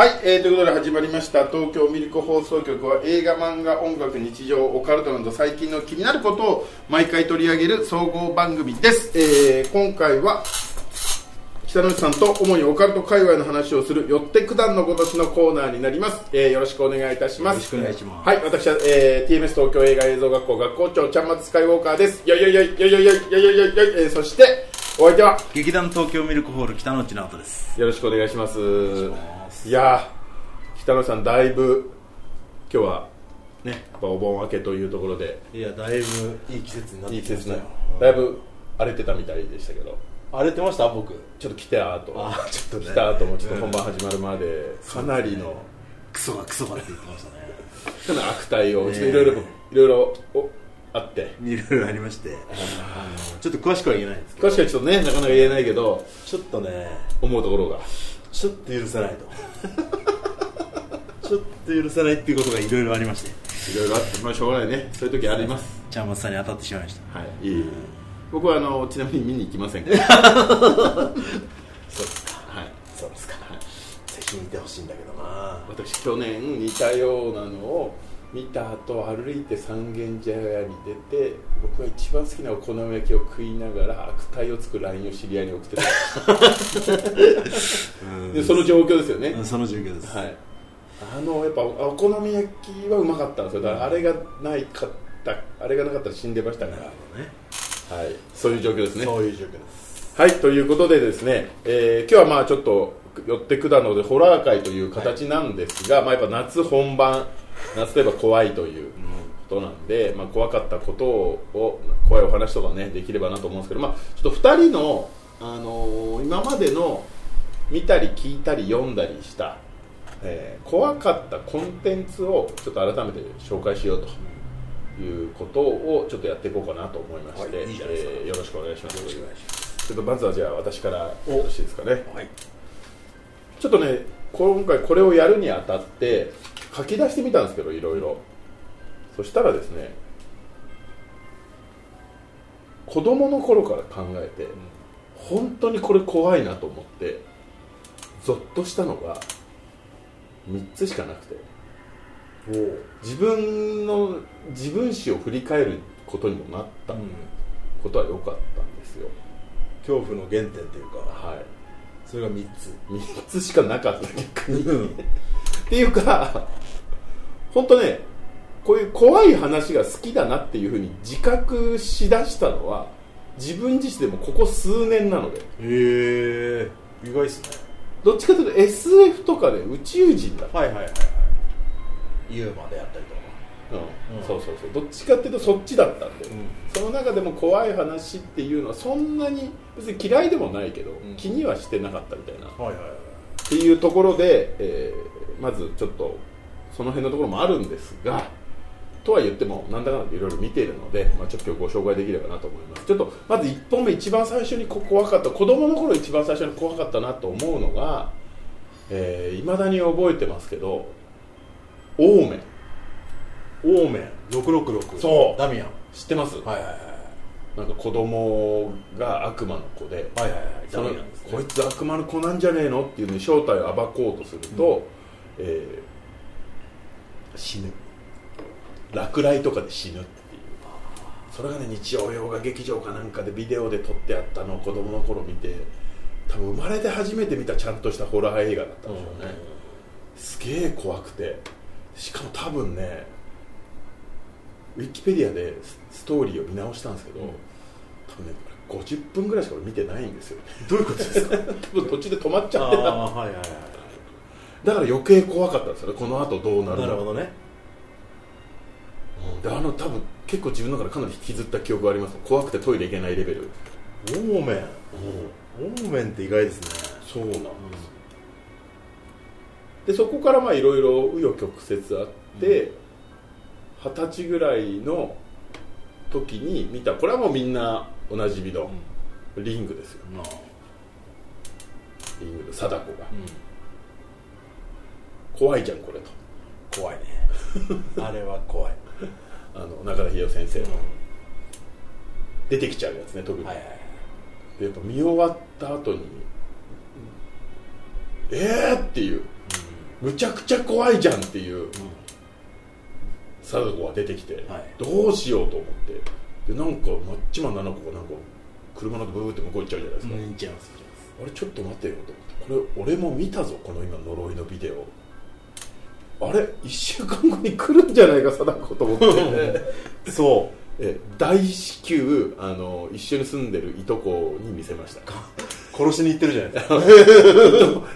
はい、えー、ということで始まりました。東京ミルク放送局は映画漫画音楽日常オカルトなど最近の気になることを毎回取り上げる総合番組です、えー、今回は北野内さんと主にオカルト界隈の話をする「よって九段の今年」のコーナーになります、えー、よろしくお願いいたします。よろしくお願いします。はい私は、えー、TMS 東京映画映像学校学校長ちゃんまつスカイウォーカーです。よいよいよいよいよいよいよいよいよいよいよえー、そしてお相手は劇団東京ミルクホール北野内直人ですよろしくお願いしますいやー北野さんだいぶ今日はねやっぱお盆明けというところでいやだいぶいい季節になっていだいぶ荒れてたみたいでしたけど。荒れてました僕。ちょっと来た後あーちょっとね。来た後もちょっと本番始まるまで。かなりのクソがクソがって言ってましたね。かなり悪態をねちょっといろいろいろいろおあって。いろいろありまして。ちょっと詳しくは言えないんですけど。詳しくはちょっとねなかなか言えないけどちょっとね。思うところがちょっと許せないと。ちょっと許せないっていうことがいろいろありまして。いろいろあってまあしょうがないね。そういう時あります。ちゃんまつさんに当たってしまいました。はい。いい僕はあのちなみに見に行きません。からそうですか。はい。そうですか、ぜひ見てほしいんだけどな。私去年似たようなのを見た後歩いて三軒茶屋に出て僕が一番好きなお好み焼きを食いながら悪態をつく LINE を知り合いに送ってた。でその状況ですよね、うんその状況です、はい。あのやっぱお好み焼きはうまかったんですよ。だからあれがないかったあれがなかったら死んでましたから、ね。はい、そういう状況ですね。そういう状況です。はい。ということでですね、えー今日はまあちょっと寄ってくだのでホラー界という形なんですが、まあやっぱ夏本番夏といえば怖いということなんで、まあ、怖かったことを怖いお話とかねできればなと思うんですけど、まあ、ちょっと2人の、あのー今までの見たり聞いたり読んだりした、えー怖かったコンテンツをちょっと改めて紹介しようということをちょっとやっていこうかなと思いまして、はいいいえーよろしくお願いします。よろしくお願いします。ちょっとまずはじゃあ私からよろしいですかね。はいちょっとね今回これをやるにあたって書き出してみたんですけどいろいろ。そしたらですね子供の頃から考えて本当にこれ怖いなと思ってゾッとしたのが3つしかなくて。自分の自分史を振り返ることにもなったうん。ことは良かったんですよ、恐怖の原点というか。はい。それが3つ。3つしかなかった逆にっていうか本当ねこういう怖い話が好きだなっていうふうに自覚しだしたのは自分自身でもここ数年なので。へえ意外っすね。どっちかというと SF とかで宇宙人だ、はいはいはいはい。ユーマでやったりとか。うん。うん。そうそうそう。どっちかっていうとそっちだったんで、うん。その中でも怖い話っていうのはそんなに別に嫌いでもないけど、ん。気にはしてなかったみたいな。はいはいはい。っていうところで、えーまずちょっとその辺のところもあるんですがとは言ってもなんだかんだいろいろ見ているので、まあ、ちょっと今日ご紹介できればなと思います。ちょっとまず1本目一番最初にこ怖かった子供の頃一番最初に怖かったなと思うのがいま、えー未だに覚えてますけどオーメンオーメン666そう。ダミアン。知ってます、はいはいはいなんか子供が悪魔の子ではいはいはい。ね。こいつ悪魔の子なんじゃねえの？っていうのに正体を暴こうとすると、えー死ぬ。落雷とかで死ぬっていう。それがね日曜洋画劇場かなんかでビデオで撮ってあったのを子供の頃見て多分生まれて初めて見たちゃんとしたホラー映画だったんでしょうね、すげえ怖くて。しかも多分ねウィキペディアでスストーリーを見直したんですけど、うん。多分ね50分ぐらいしか俺見てないんですよどういうことですか？多分途中で止まっちゃあってた。あはいはいはいだから余計怖かったんですよね。この後どうなるの。なるほどね。であの多分結構自分の中でかなり引きずった記憶があります。怖くてトイレ行けないレベル。オーメンオーメンって意外ですね。そうなんです、でそこからまあいろいろ紆余曲折あって二十、歳ぐらいの時に見たこれはもうみんなおなじみのリングですよ。まあリングの貞子が。う怖いじゃんこれと。ん怖いね。あれは怖い。あの中田秀夫先生の。出てきちゃうやつね特に、はいはいはい。でやっぱ見終わった後にえーっていう。むちゃくちゃ怖いじゃんっていう。貞子が出てきて、はい。どうしようと思って。でなんかマッチマン7個がなんか車のブーって向こう行っちゃうじゃないですか、あれちょっと待てよと思って。これ俺も見たぞこの今呪いのビデオあれ？1週間後に来るんじゃないか貞子と思って。そえ大至急あの一緒に住んでるいとこに見せました。う殺しに行ってるじゃないですか。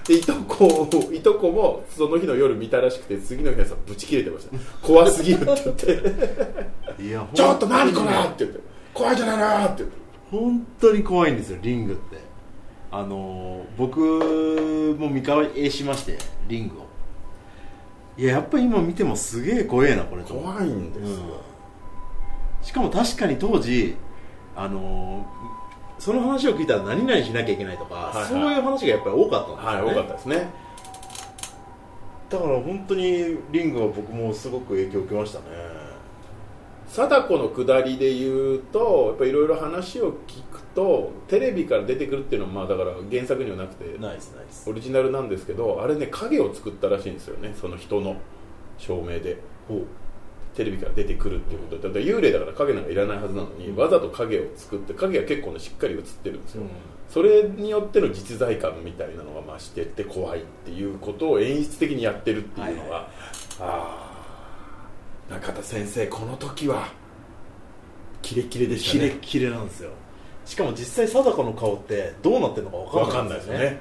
でいとこいとこもその日の夜見たらしくて次の日朝ブチ切れてました。怖すぎるって言って。いやちょっと何これ！って言って。怖いじゃないなって言って。本当に怖いんですよリングって。あのー僕も見返しましてリングをいややっぱ今見てもすげえ怖えなこれと。怖いんですよ、しかも確かに当時あのーその話を聞いたら何々しなきゃいけないとか、はいはい。そういう話がやっぱり多かったんですよ、ね。はい多かったですね。だから本当にリングは僕もすごく影響を受けましたね。貞子の下りで言うとやっぱいろいろ話を聞くとテレビから出てくるっていうのはまあだから原作にはなくてオリジナルなんですけどあれね影を作ったらしいんですよねその人の照明で。テレビから出てくるっていうことで。だから幽霊だから影なんかいらないはずなのに、わざと影を作って影が結構ねしっかり映ってるんですよ、うん。それによっての実在感みたいなのが増してって怖いっていうことを演出的にやってるっていうのが、はい。ああ中田先生この時はキレッキレでしたキレキレなんですよしかも実際貞子の顔ってどうなってるのか分かんないですよね。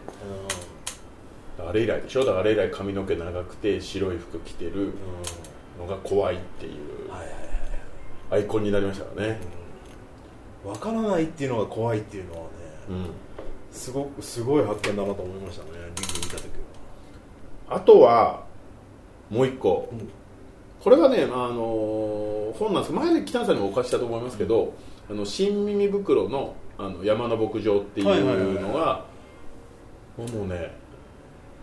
あれ以来でしょ？だからあれ以来髪の毛長くて白い服着てるのが怖いっていううん。はいはいはいアイコンになりましたからね、分からないっていうのが怖いっていうのはねうん。すごくすごい発見だなと思いましたね。リング見た時は。あとはもう一個、うんこれはね、あの本なんです。前で北野さんにもお貸ししたと思いますけど、あの新耳袋のあの山の牧場ってはいうのがもうね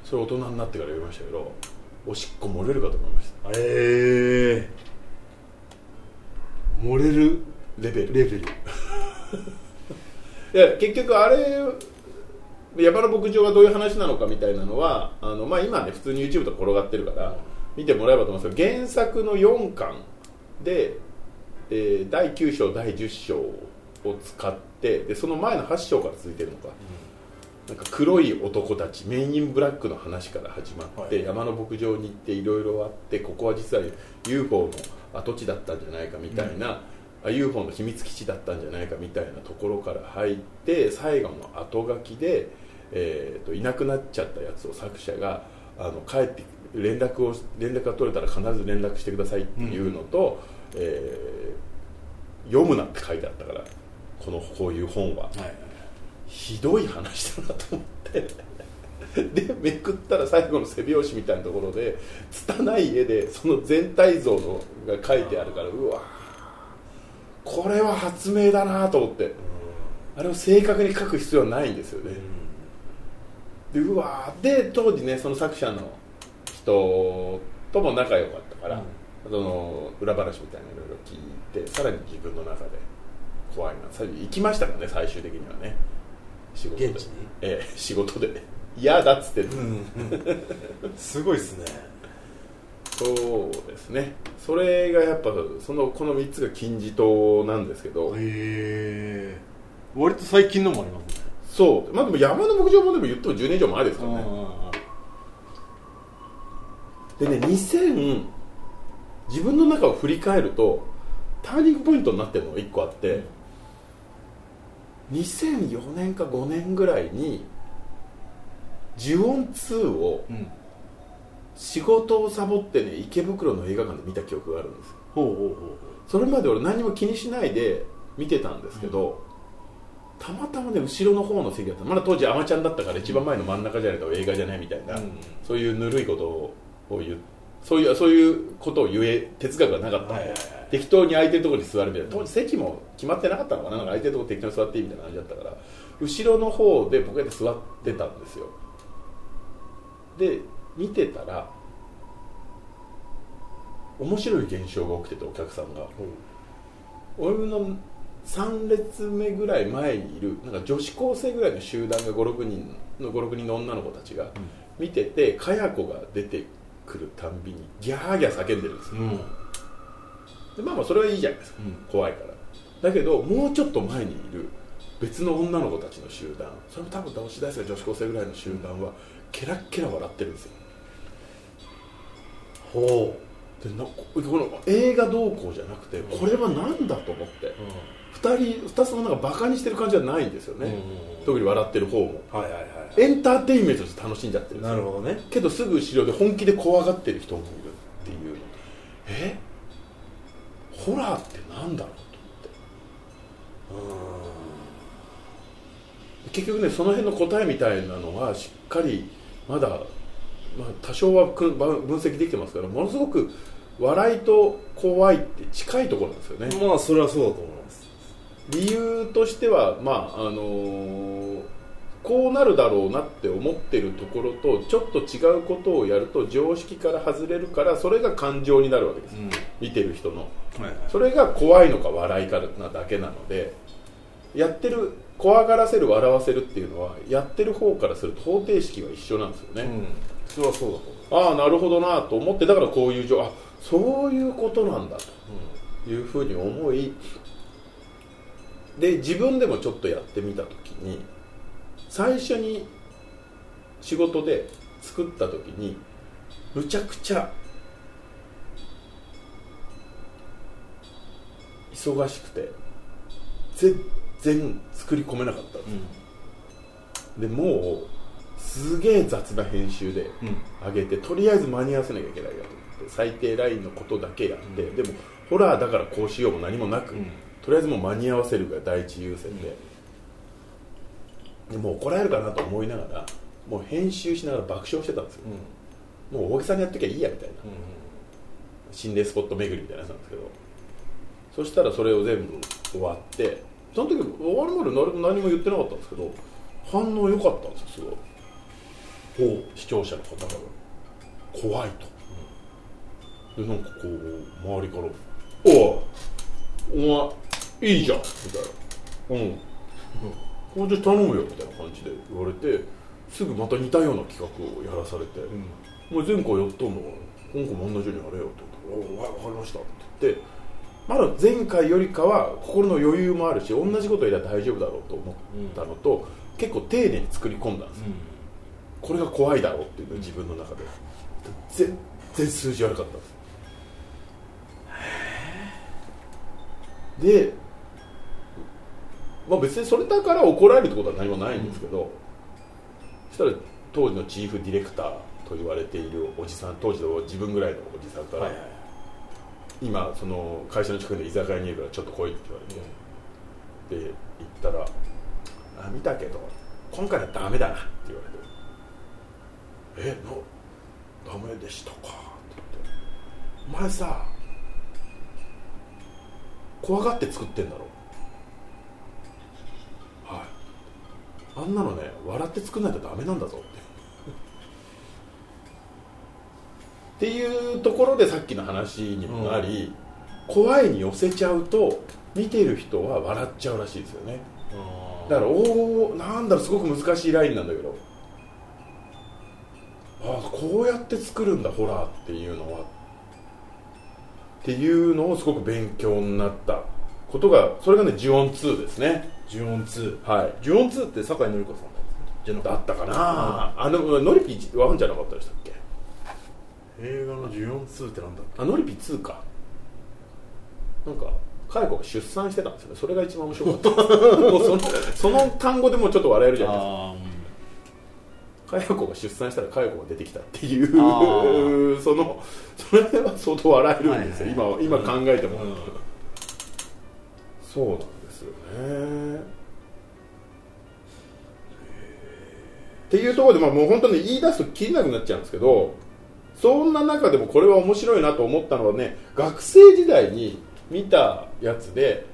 それ大人になってから読みましたけどおしっこ漏れるかと思いました。ええ漏れるレベル。レベル。いや結局あれ山の牧場がどういう話なのかみたいなのはあの、まあ、今ね普通に YouTube とか転がってるから見てもらえばと思いますけど原作の4巻で、えー第9章第10章を使ってでその前の8章から続いてるのか、なんか黒い男たちメインインブラックの話から始まって、はい。山の牧場に行っていろいろあってここは実は UFO の跡地だったんじゃないかみたいな、あ UFO の秘密基地だったんじゃないかみたいなところから入って最後の後書きで、えー、といなくなっちゃったやつを作者があの帰って連絡を連絡が取れたら必ず連絡してくださいっていうのと、えー読むなって書いてあったからこのこういう本は。はい。ひどい話だなと思って。でめくったら最後の背拍子みたいなところで拙い絵でその全体像のが書いてあるからうわこれは発明だなと思って。あれを正確に書く必要はないんですよね。でうわで当時ねその作者の人とも仲良かったから、その裏話みたいなのいろいろ聞いてさらに自分の中で怖いな。最後行きましたからね最終的にはね。仕事で。現地に？ええ仕事で。嫌だっつって、すごいですね。そうですね。それがやっぱそのこの3つが金字塔なんですけど、へえ。割と最近のもありますね。そう。まあでも山の牧場もでも言っても10年以上前ですからねでね2000自分の中を振り返るとターニングポイントになってるのが1個あって、2004年か5年ぐらいに「呪音2」をうん。仕事をサボってね池袋の映画館で見た記憶があるんですよ。ほうほうほう。それまで俺何も気にしないで見てたんですけど、たまたまね後ろの方の席だった。まだ当時アマちゃんだったから一番前の真ん中じゃないと映画じゃないみたいな、うん。そういうぬるいことを言うそういうそういうことを言え哲学がなかった。んで、はいはいはい。適当に空いてるところに座るみたいな。当時席も決まってなかったのかな。なんか空いてるところ適当に座っていいみたいな感じだったから。後ろの方で僕が座ってたんですよ。で見てたら面白い現象が起きててお客さんが。俺の3列目ぐらい前にいるなんか女子高生ぐらいの集団が56人の56人の女の子たちが見ててかや子が出てくるたんびにギャーギャー叫んでるんですよ、うん。でまあまあそれはいいじゃないですか、うん。怖いから。だけどもうちょっと前にいる別の女の子たちの集団それも多分男子大生女子高生ぐらいの集団はケラッケラ笑ってるんですよ。ほでなここの映画どうこうじゃなくてこれは何だと思って。う、2人二つともなんかバカにしてる感じはないんですよね、うん特に笑ってる方も。はいはいはいエンターテインメントとして楽しんじゃってるなるほどね。けどすぐ後ろで本気で怖がってる人もいるっていう。え？ホラーってなんだろうと思って。結局ねその辺の答えみたいなのはしっかりまだ、まあ、多少はく分析できてますからものすごく笑いと怖いって近いところなんですよね、まあそれはそうだと思います理由としてはまああのーこうなるだろうなって思ってるところとちょっと違うことをやると常識から外れるからそれが感情になるわけです、うん。見てる人の。はいはい。それが怖いのか笑いかなだけなのでやってる怖がらせる笑わせるっていうのはやってる方からすると方程式は一緒なんですよね、うん。それはそうだああなるほどなと思ってだからこういう状あそういうことなんだというふうに思いで自分でもちょっとやってみた時に最初に仕事で作った時にむちゃくちゃ忙しくて全然作り込めなかったんです、でもうすげえ雑な編集でうん。上げてとりあえず間に合わせなきゃいけないかと思って最低ラインのことだけやって、でもホラーだからこうしようも何もなく、うんとりあえずもう間に合わせるが第一優先で,、でもう怒られるかなと思いながらもう編集しながら爆笑してたんですよ、もう大げさにやっときゃいいやみたいな、心霊スポット巡りみたいなやつなんですけど。そしたらそれを全部終わってその時終わるまで何も言ってなかったんですけど反応良かったんですよすごい。視聴者の方が怖いと、でなんかこう周りから「おいお前いいじゃん」みたいな「うん。これで頼むよ」みたいな感じで言われてすぐまた似たような企画をやらされて「もう前回やったんだから今回も同じようにやれよ」って言って「おわ分かりました」って言ってまだ前回よりかは心の余裕もあるし同じことやれば大丈夫だろうと思ったのと、結構丁寧に作り込んだんですよ、これが怖いだろうっていうのを自分の中で。全然数字悪かったんですで、まあ、別にそれだから怒られるってことは何もないんですけど、そしたら当時のチーフディレクターと言われているおじさん当時の自分ぐらいのおじさんから、今その会社の近くで居酒屋にいるからちょっと来いって言われて、で行ったら「あ見たけど今回はダメだな」って言われて「えなダメでしたか」って言って「お前さ怖がって作ってんだろ」はいあんなのね笑って作んないとダメなんだぞって。っていうところでさっきの話にもなり、怖いに寄せちゃうと見てる人は笑っちゃうらしいですよね。だからおおなんだろうすごく難しいラインなんだけど。ああこうやって作るんだホラーっていうのは。っていうのをすごく勉強になったことがそれがねジュオン2ですねジュオン2はい。ジュオン2って酒井紀子さんじゃだったかな、あのノリピーワンじゃなかったでしたっけ？映画のジュオン2ってなんだっあノリピ2か。なんか佳代子が出産してたんですよね。それが一番面白かった。もうそのその単語でもうちょっと笑えるじゃないですか。あ佳代子が出産したら佳代子が出てきたっていうあそのそれは相当笑えるんですよ、はいはい今今考えても、うん。そうなんですよね。っていうところで、まあ、もう本当に言い出すと切れなくなっちゃうんですけどそんな中でもこれは面白いなと思ったのはね学生時代に見たやつで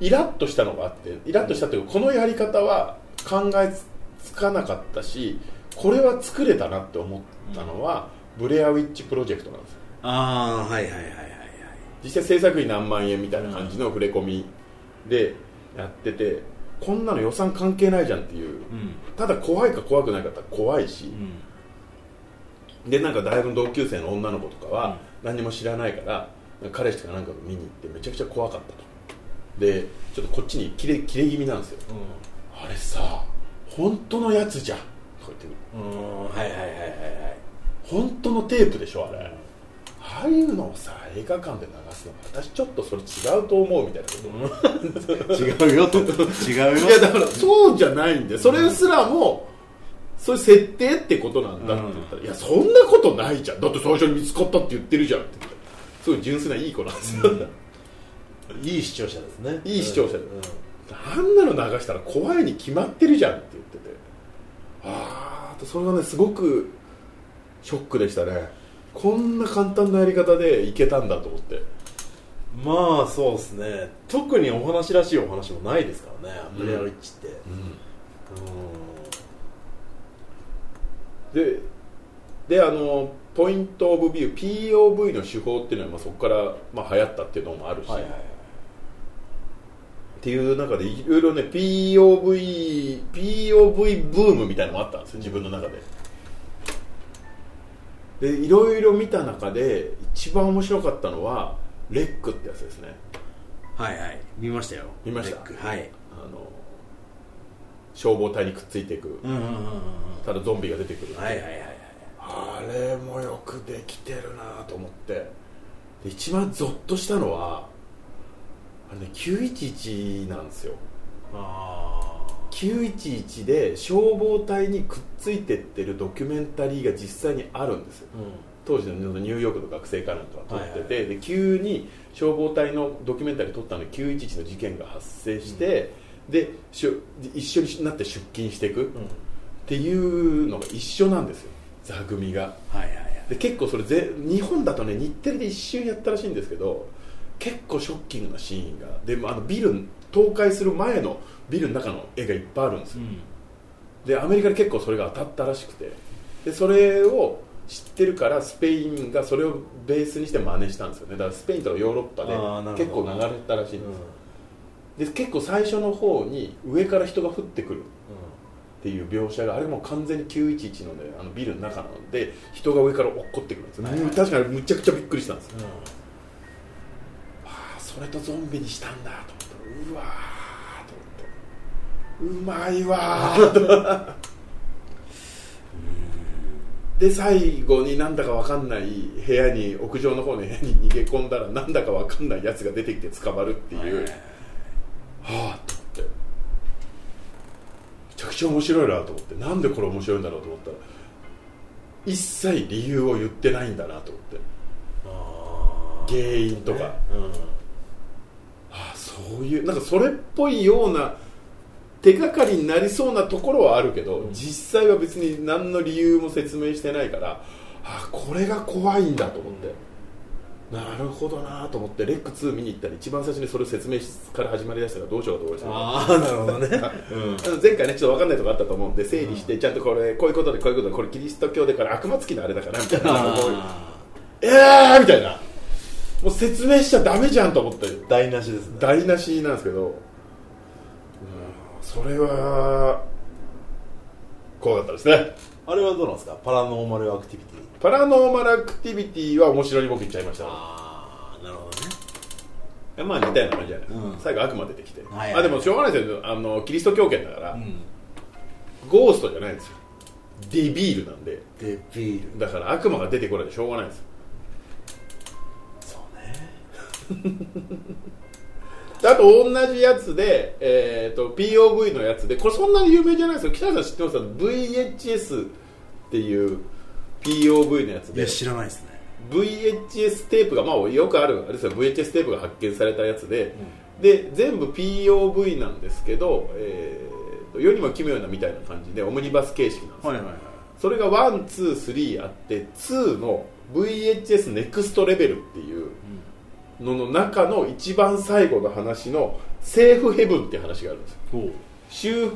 イラッとしたのがあってイラッとしたというかこのやり方は考えつかなかったしこれは作れたなって思ったのは、ブレアウィッチプロジェクトなんですよ。ああはいはいはいはいはい。実際制作費何万円みたいな感じの触れ込みでやっててこんなの予算関係ないじゃんっていう、ただ怖いか怖くないかって怖いし、でなんか大学の同級生の女の子とかは何も知らないから、彼氏かなんかを見に行ってめちゃくちゃ怖かったと。でちょっとこっちにキレキレ気味なんですよ。あれさ本当のやつじゃんとか言ってうん。はいはいはいはいはい。本当のテープでしょあれああいうのをさ映画館で流すの私ちょっとそれ違うと思うみたいなこと、違うよと。違うよ。いやだからそうじゃないんでそれすらもそういう設定ってことなんだって言ったら、いやそんなことないじゃん。だって最初に見つかったって言ってるじゃんって。すごい純粋ないい子なんですよ、いい視聴者ですね。いい視聴者うん。あんなの流したら怖いに決まってるじゃんって言ってて。ああそれがねすごくショックでしたねこんな簡単なやり方でいけたんだと思って。まあそうですね。特にお話らしいお話もないですからね。ブレアウィッチって。でであのポイント・オブ・ビュー POV の手法っていうのはまあそこから、まあ、流行ったっていうのもあるし、はいはいはい。っていう中でいろいろね POV, POV ブームみたいなのもあったんですよ自分の中ででいろいろ見た中で一番面白かったのはレックってやつですね。はいはい。見ましたよ。見ました？はい。あの消防隊にくっついていく、うんうんうんうんただゾンビが出てくる、はいはいはいはい。あれもよくできてるなと思って。で一番ゾッとしたのはあれね911なんですよ。あ911で消防隊にくっついてってるドキュメンタリーが実際にあるんですうん。当時のニューヨークの学生かなんかが撮ってて、はいで急に消防隊のドキュメンタリー撮ったので911の事件が発生して、でしゅ一緒になって出勤していくっていうのが一緒なんですよ。座組が。はいはいはい。で結構それぜ日本だとね日テレで一瞬やったらしいんですけど結構ショッキングなシーンが。でもあのビル倒壊する前のビルの中の絵がいっぱいあるんですよ、でアメリカで結構それが当たったらしくて。でそれを知ってるからスペインがそれをベースにして真似したんですよね。だからスペインとかヨーロッパで結構流れたらしいんです、で結構最初の方に上から人が降ってくる。っていう描写があれも完全に911の,、ね、あのビルの中なので人が上から落っこってくるんですよ、はいはい。確かにむちゃくちゃびっくりしたんですよ。うん。ああそれとゾンビにしたんだとうわーと思ってうまいわー。とで最後になんだかわかんない部屋に屋上の方の部屋に逃げ込んだらなんだかわかんないやつが出てきて捕まるっていう、はあと思って。めちゃくちゃ面白いなと思って。なんでこれ面白いんだろうと思ったら一切理由を言ってないんだなと思って。あ原因とか、ーうんそういうなんかそれっぽいような手がかりになりそうなところはあるけど、うん。実際は別に何の理由も説明してないからああこれが怖いんだと思って、なるほどなと思ってレック2見に行ったら一番最初にそれを説明から始まりだしたからどうしようかと思いましたああなるほどね。あ の前回ねちょっと分かんないとこあったと思うんで整理してちゃんとこれこういうことでこういうことでこれキリスト教でこれ悪魔つきのあれだからみたいな。もうあえーみたいなもう説明しちゃダメじゃんと思ってー台無しですね。台無しなんですけど、うん、それは怖かったですね。あれはどうなんですか？パラノーマルアクティビティ。パラノーマルアクティビティは面白いに僕言っちゃいました。ああなるほどね。えまあ似たような感じじゃない、うん。最後悪魔出てきて、はいはいあでもしょうがないですよ。あのキリスト教圏だから、うん。ゴーストじゃないんですよ。デビールなんで。でビール。だから悪魔が出てこないでしょうがないんです。よ あと同じやつで、えー、と POV のやつでこれそんなに有名じゃないですよ。北谷さん知ってます？か VHS っていう POV のやつで。いや知らないですね。VHS テープが、まあ、よくあるあれですよ。VHS テープが発見されたやつで、で全部 POV なんですけど、えーと世にも奇妙なみたいな感じでオムニバス形式なんですよ、はいはいはい。それが123あって2の VHS ネクストレベルっていうのの中の一番最後の話のセーフヘブンって話があるんですよ。お宗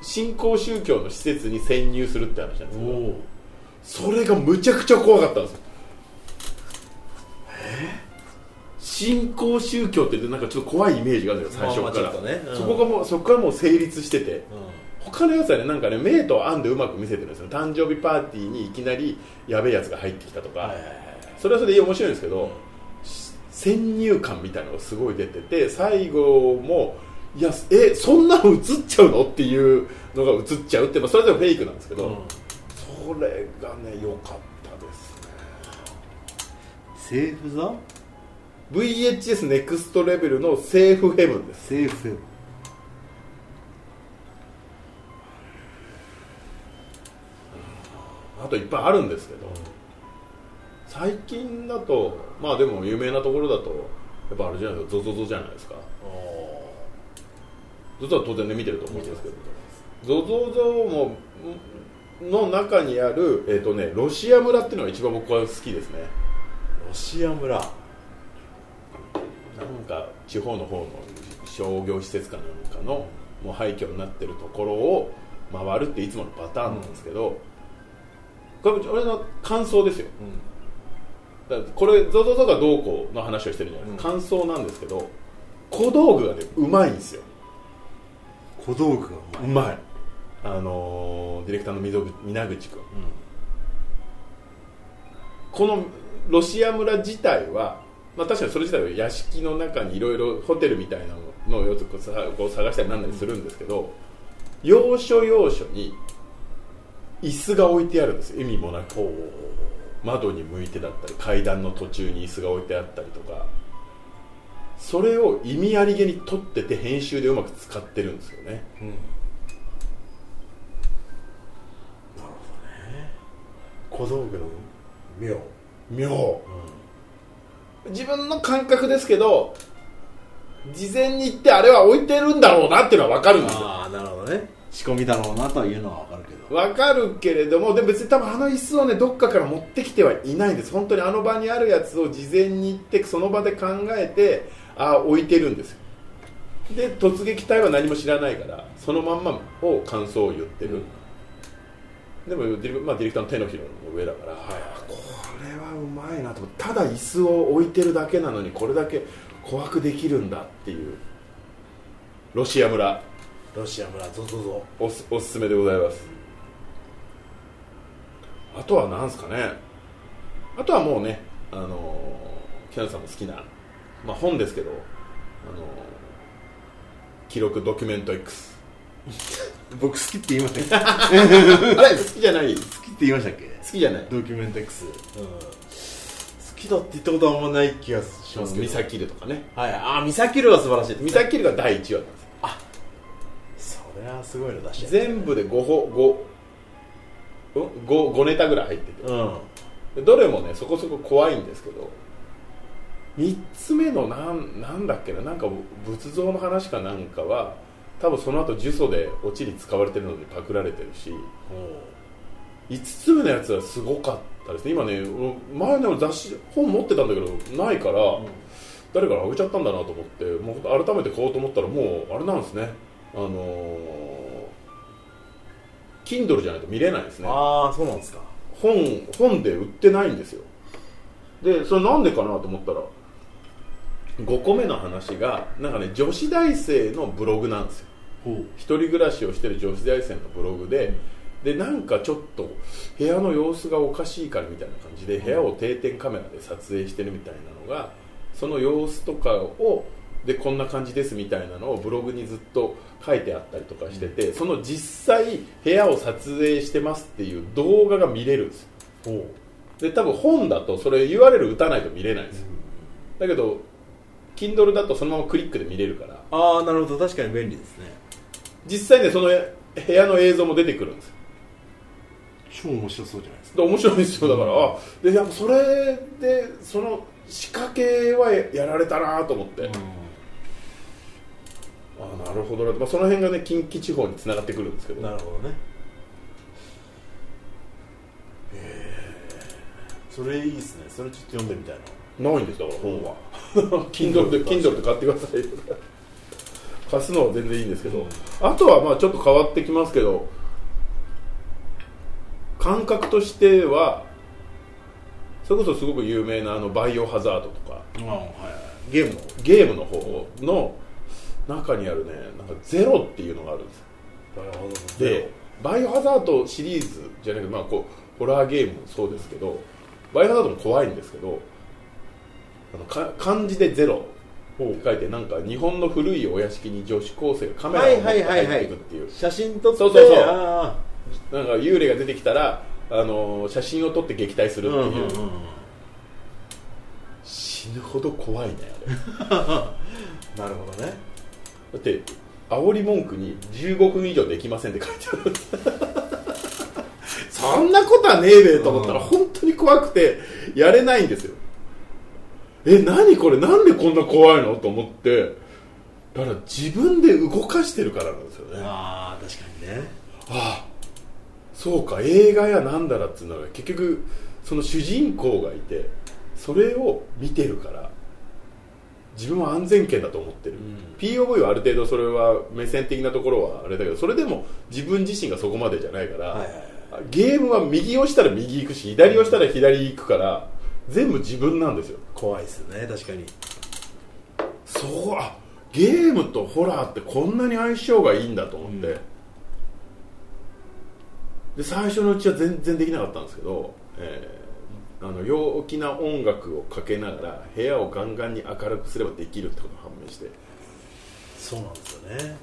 新興宗教の施設に潜入するって話なんですけどおそれがむちゃくちゃ怖かったんですよ。新興宗教ってなんかちょっと怖いイメージがあるんだよ最初から、ね。うん。そこがもうそこからもう成立してて、う他のやつはねなんかね明と暗でうまく見せてるんですよ。誕生日パーティーにいきなりやべえやつが入ってきたとか、んはいはいはい。それはそれで面白いんですけど、先入観みたいなのがすごい出てて最後もいやえそんなの映っちゃうの？っていうのが映っちゃうって、まあ、それでもフェイクなんですけど、うん。それがね良かったですね。セーフザ VHS ネクストレベルのセーフヘブンです。セーフヘブあといっぱいあるんですけど、最近だとまあでも有名なところだとやっぱあれじゃないですかゾゾゾじゃないですか。ゾゾは当然ね見てると思うんですけど。ゾゾゾもの中にある、えーとね、ロシア村っていうのが一番僕は好きですね。ロシア村。なんか地方の方の商業施設かなんかのもう廃墟になってるところを回るっていつものパターンなんですけど、これ俺の感想ですよ。だからこれゾゾゾがどうこうの話をしてるじゃないですか、感想なんですけど小道具がねうまいんですよ。小道具がうまい。うまい。あのーディレクターの皆口君、このロシア村自体は、まあ、確かにそれ自体は屋敷の中にいろいろホテルみたいなのをこう探したりなんだりするんですけど、要所要所に椅子が置いてあるんですよ。意味もなく窓に向いてだったり階段の途中に椅子が置いてあったりとかそれを意味ありげに撮ってて編集でうまく使ってるんですよね。小道具の妙。妙、自分の感覚ですけど事前に言ってあれは置いてるんだろうなっていうのは分かるんですよ。ああなるほどね。仕込みだろうなとはいうのは分かるけど分かるけれどもでも別に多分あの椅子をねどっかから持ってきてはいないんです。本当にあの場にあるやつを事前に行ってその場で考えてああ置いてるんですよ。で突撃隊は何も知らないからそのまんまを感想を言ってる、でもディレ,、まあ、ディレクターの手のひらの上だから、これはうまいなとただ椅子を置いてるだけなのにこれだけ怖くできるんだっていう。ロシア村。ロシア村ゾゾゾ。おすおすすめでございますあとは何ですかね。あとはもうねあのー北野さんも好きな、まあ、本ですけど、あのー記録ドキュメント X 僕好きって言いましたっけ？あれ好きじゃない。好好きって言いましたっけ？きじゃない。ドキュメント X、うん、好きだって言ったことはあんまない気がしますけど。ミサキルとかね。はい。ああミサキルは素晴らしい。ですミサキルが第1話なんですそれはすごいの出しちゃ全部で5本 5, 5, 5ネタぐらい入ってて。うん。でどれもねそこそこ怖いんですけど。3つ目のなんなんだっけななんか仏像の話かなんかは多分その後呪詛でオチに使われてるのにパクられてるし。5つ目のやつはすごかったですね。今ね前の雑誌本持ってたんだけどないから、誰からあげちゃったんだなと思ってもう改めて買おうと思ったらもうあれなんですね。あのー、Kindle じゃないと見れないですね。ああそうなんですか。本本で売ってないんですよ。でそれなんでかなと思ったら5個目の話がなんかね女子大生のブログなんですよ。一人暮らしをしてる女子大生のブログで、でなんかちょっと部屋の様子がおかしいからみたいな感じで部屋を定点カメラで撮影してるみたいなのがその様子とかをでこんな感じですみたいなのをブログにずっと書いてあったりとかしてて、その実際部屋を撮影してますっていう動画が見れるんですよ。ほで多分本だとそれ URL 打たないと見れないんですよ、だけど Kindle だとそのままクリックで見れるから。ああなるほど。確かに便利ですね。実際ねその部屋の映像も出てくるんですよ。超面白そうじゃないですか。で面白いんですよ。だから、あでやっぱそれでその仕掛けはやられたなと思って、あなるほどな、まあ、その辺がね近畿地方につながってくるんですけど。なるほどね。それいいですね。それちょっと読んでみたいな。ないんですだから本は。Kindle で Kindle で買ってください。貸すのは全然いいんですけど、あとはまあちょっと変わってきますけど感覚としてはそれこそすごく有名なあのバイオハザードとか。うん。はい。ゲームのゲームの方の中にあるねなんかゼロっていうのがあるんですよ。でバイオハザードシリーズじゃなくて、まあ、こうホラーゲームもそうですけどバイオハザードも怖いんですけどあのか漢字でゼロって書いてなんか日本の古いお屋敷に女子高生がカメラを持って入っていくっていう。写真撮ってそうそうそう。あなんか幽霊が出てきたら、あのー写真を撮って撃退するーっていう、うんうんうん。死ぬほど怖いねあれ。なるほどねだって煽り文句に15分以上できませんって書いてある。そんなことはねえべと思ったらうん。本当に怖くてやれないんですよ。え何これ？なんでこんな怖いのと思って。だから自分で動かしてるからなんですよね。あああ確かにね。あそうか。映画やなんだらっつうのは結局その主人公がいてそれを見てるから自分は安全圏だと思ってる、POV はある程度それは目線的なところはあれだけどそれでも自分自身がそこまでじゃないから、はいはいはい。ゲームは右押したら右行くし左押したら左行くから全部自分なんですよ。怖いですよね確かに。そうあゲームとホラーってこんなに相性がいいんだと思って、うん。で最初のうちは全然できなかったんですけど、えーあの陽気な音楽をかけながら部屋をガンガンに明るくすればできるってことが判明して。そうなんですよね。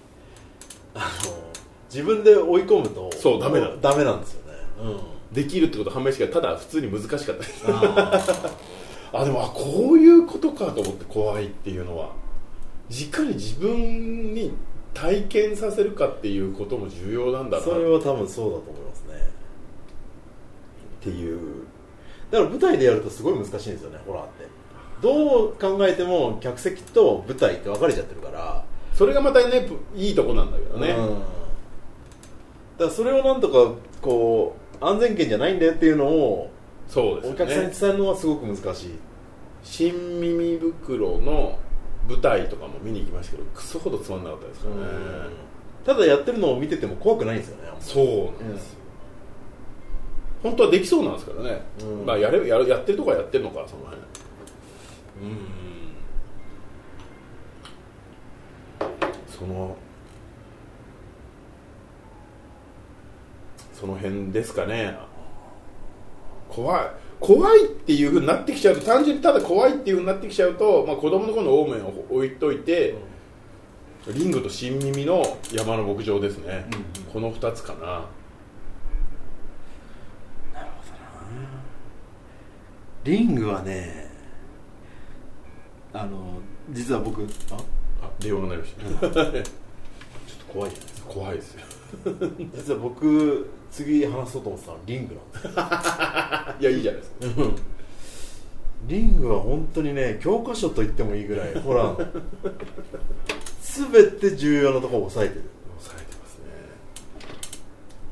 あの自分で追い込むとそうダメなのダメなんですよね。うん。できるってことが判明してただ普通に難しかったです。あ あでもあこういうことかと思って怖いっていうのはいかに自分に体験させるかっていうことも重要なんだな。それは多分そうだと思いますね。ていうだから舞台でやるとすごい難しいんですよねホラーって。どう考えても客席と舞台って分かれちゃってるから。それがまたねぷいいとこなんだけどね、うん、だからそれをなんとかこう安全圏じゃないんだよっていうのをそうですよお客さんにね伝えるのはすごく難しい。新耳袋の舞台とかも見に行きましたけどクソほどつまんなかったですからね、ただやってるのを見てても怖くないんですよねそうなんですよ、本当はできそうなんですからね、うん。まあやれやるやってるとこはやってるのかその辺。そのその辺ですかね。怖い。怖いっていうふうになってきちゃうと単純にただ怖いっていうふうになってきちゃうと、まあ、子供の頃のオーメンを置いといて、リングと新耳の山の牧場ですね、この2つかなリングはねあの実は僕ああ電話が鳴りました、ちょっと怖いじゃないですか怖いですよ。実は僕次話そうと思ってたのはリングなんです。よ いやいいじゃないですか。リングは本当にね教科書と言ってもいいぐらいホラーの全て重要なところを抑えてる。抑えてます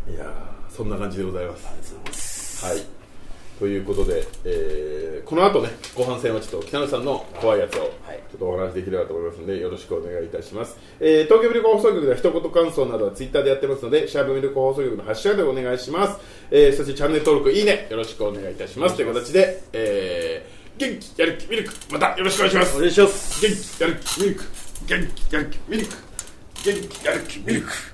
ね。いやーそんな感じでございます。はいということで、えーこの後ね後半戦はちょっと北野さんの怖いやつをちょはいっとお話しできればと思いますのでよろしくお願いいたします、えー東京ミルク放送局では一言感想などはツイッターでやってますのでシャープミルク放送局のハッシュタグでお願いします、えーそしてチャンネル登録いいねよろしくお願いいたします。という形で、えー元気やる気ミルクまたよろしくお願いします。お願いします。元気やる気ミルク元気やる気ミルク元気やる気ミルク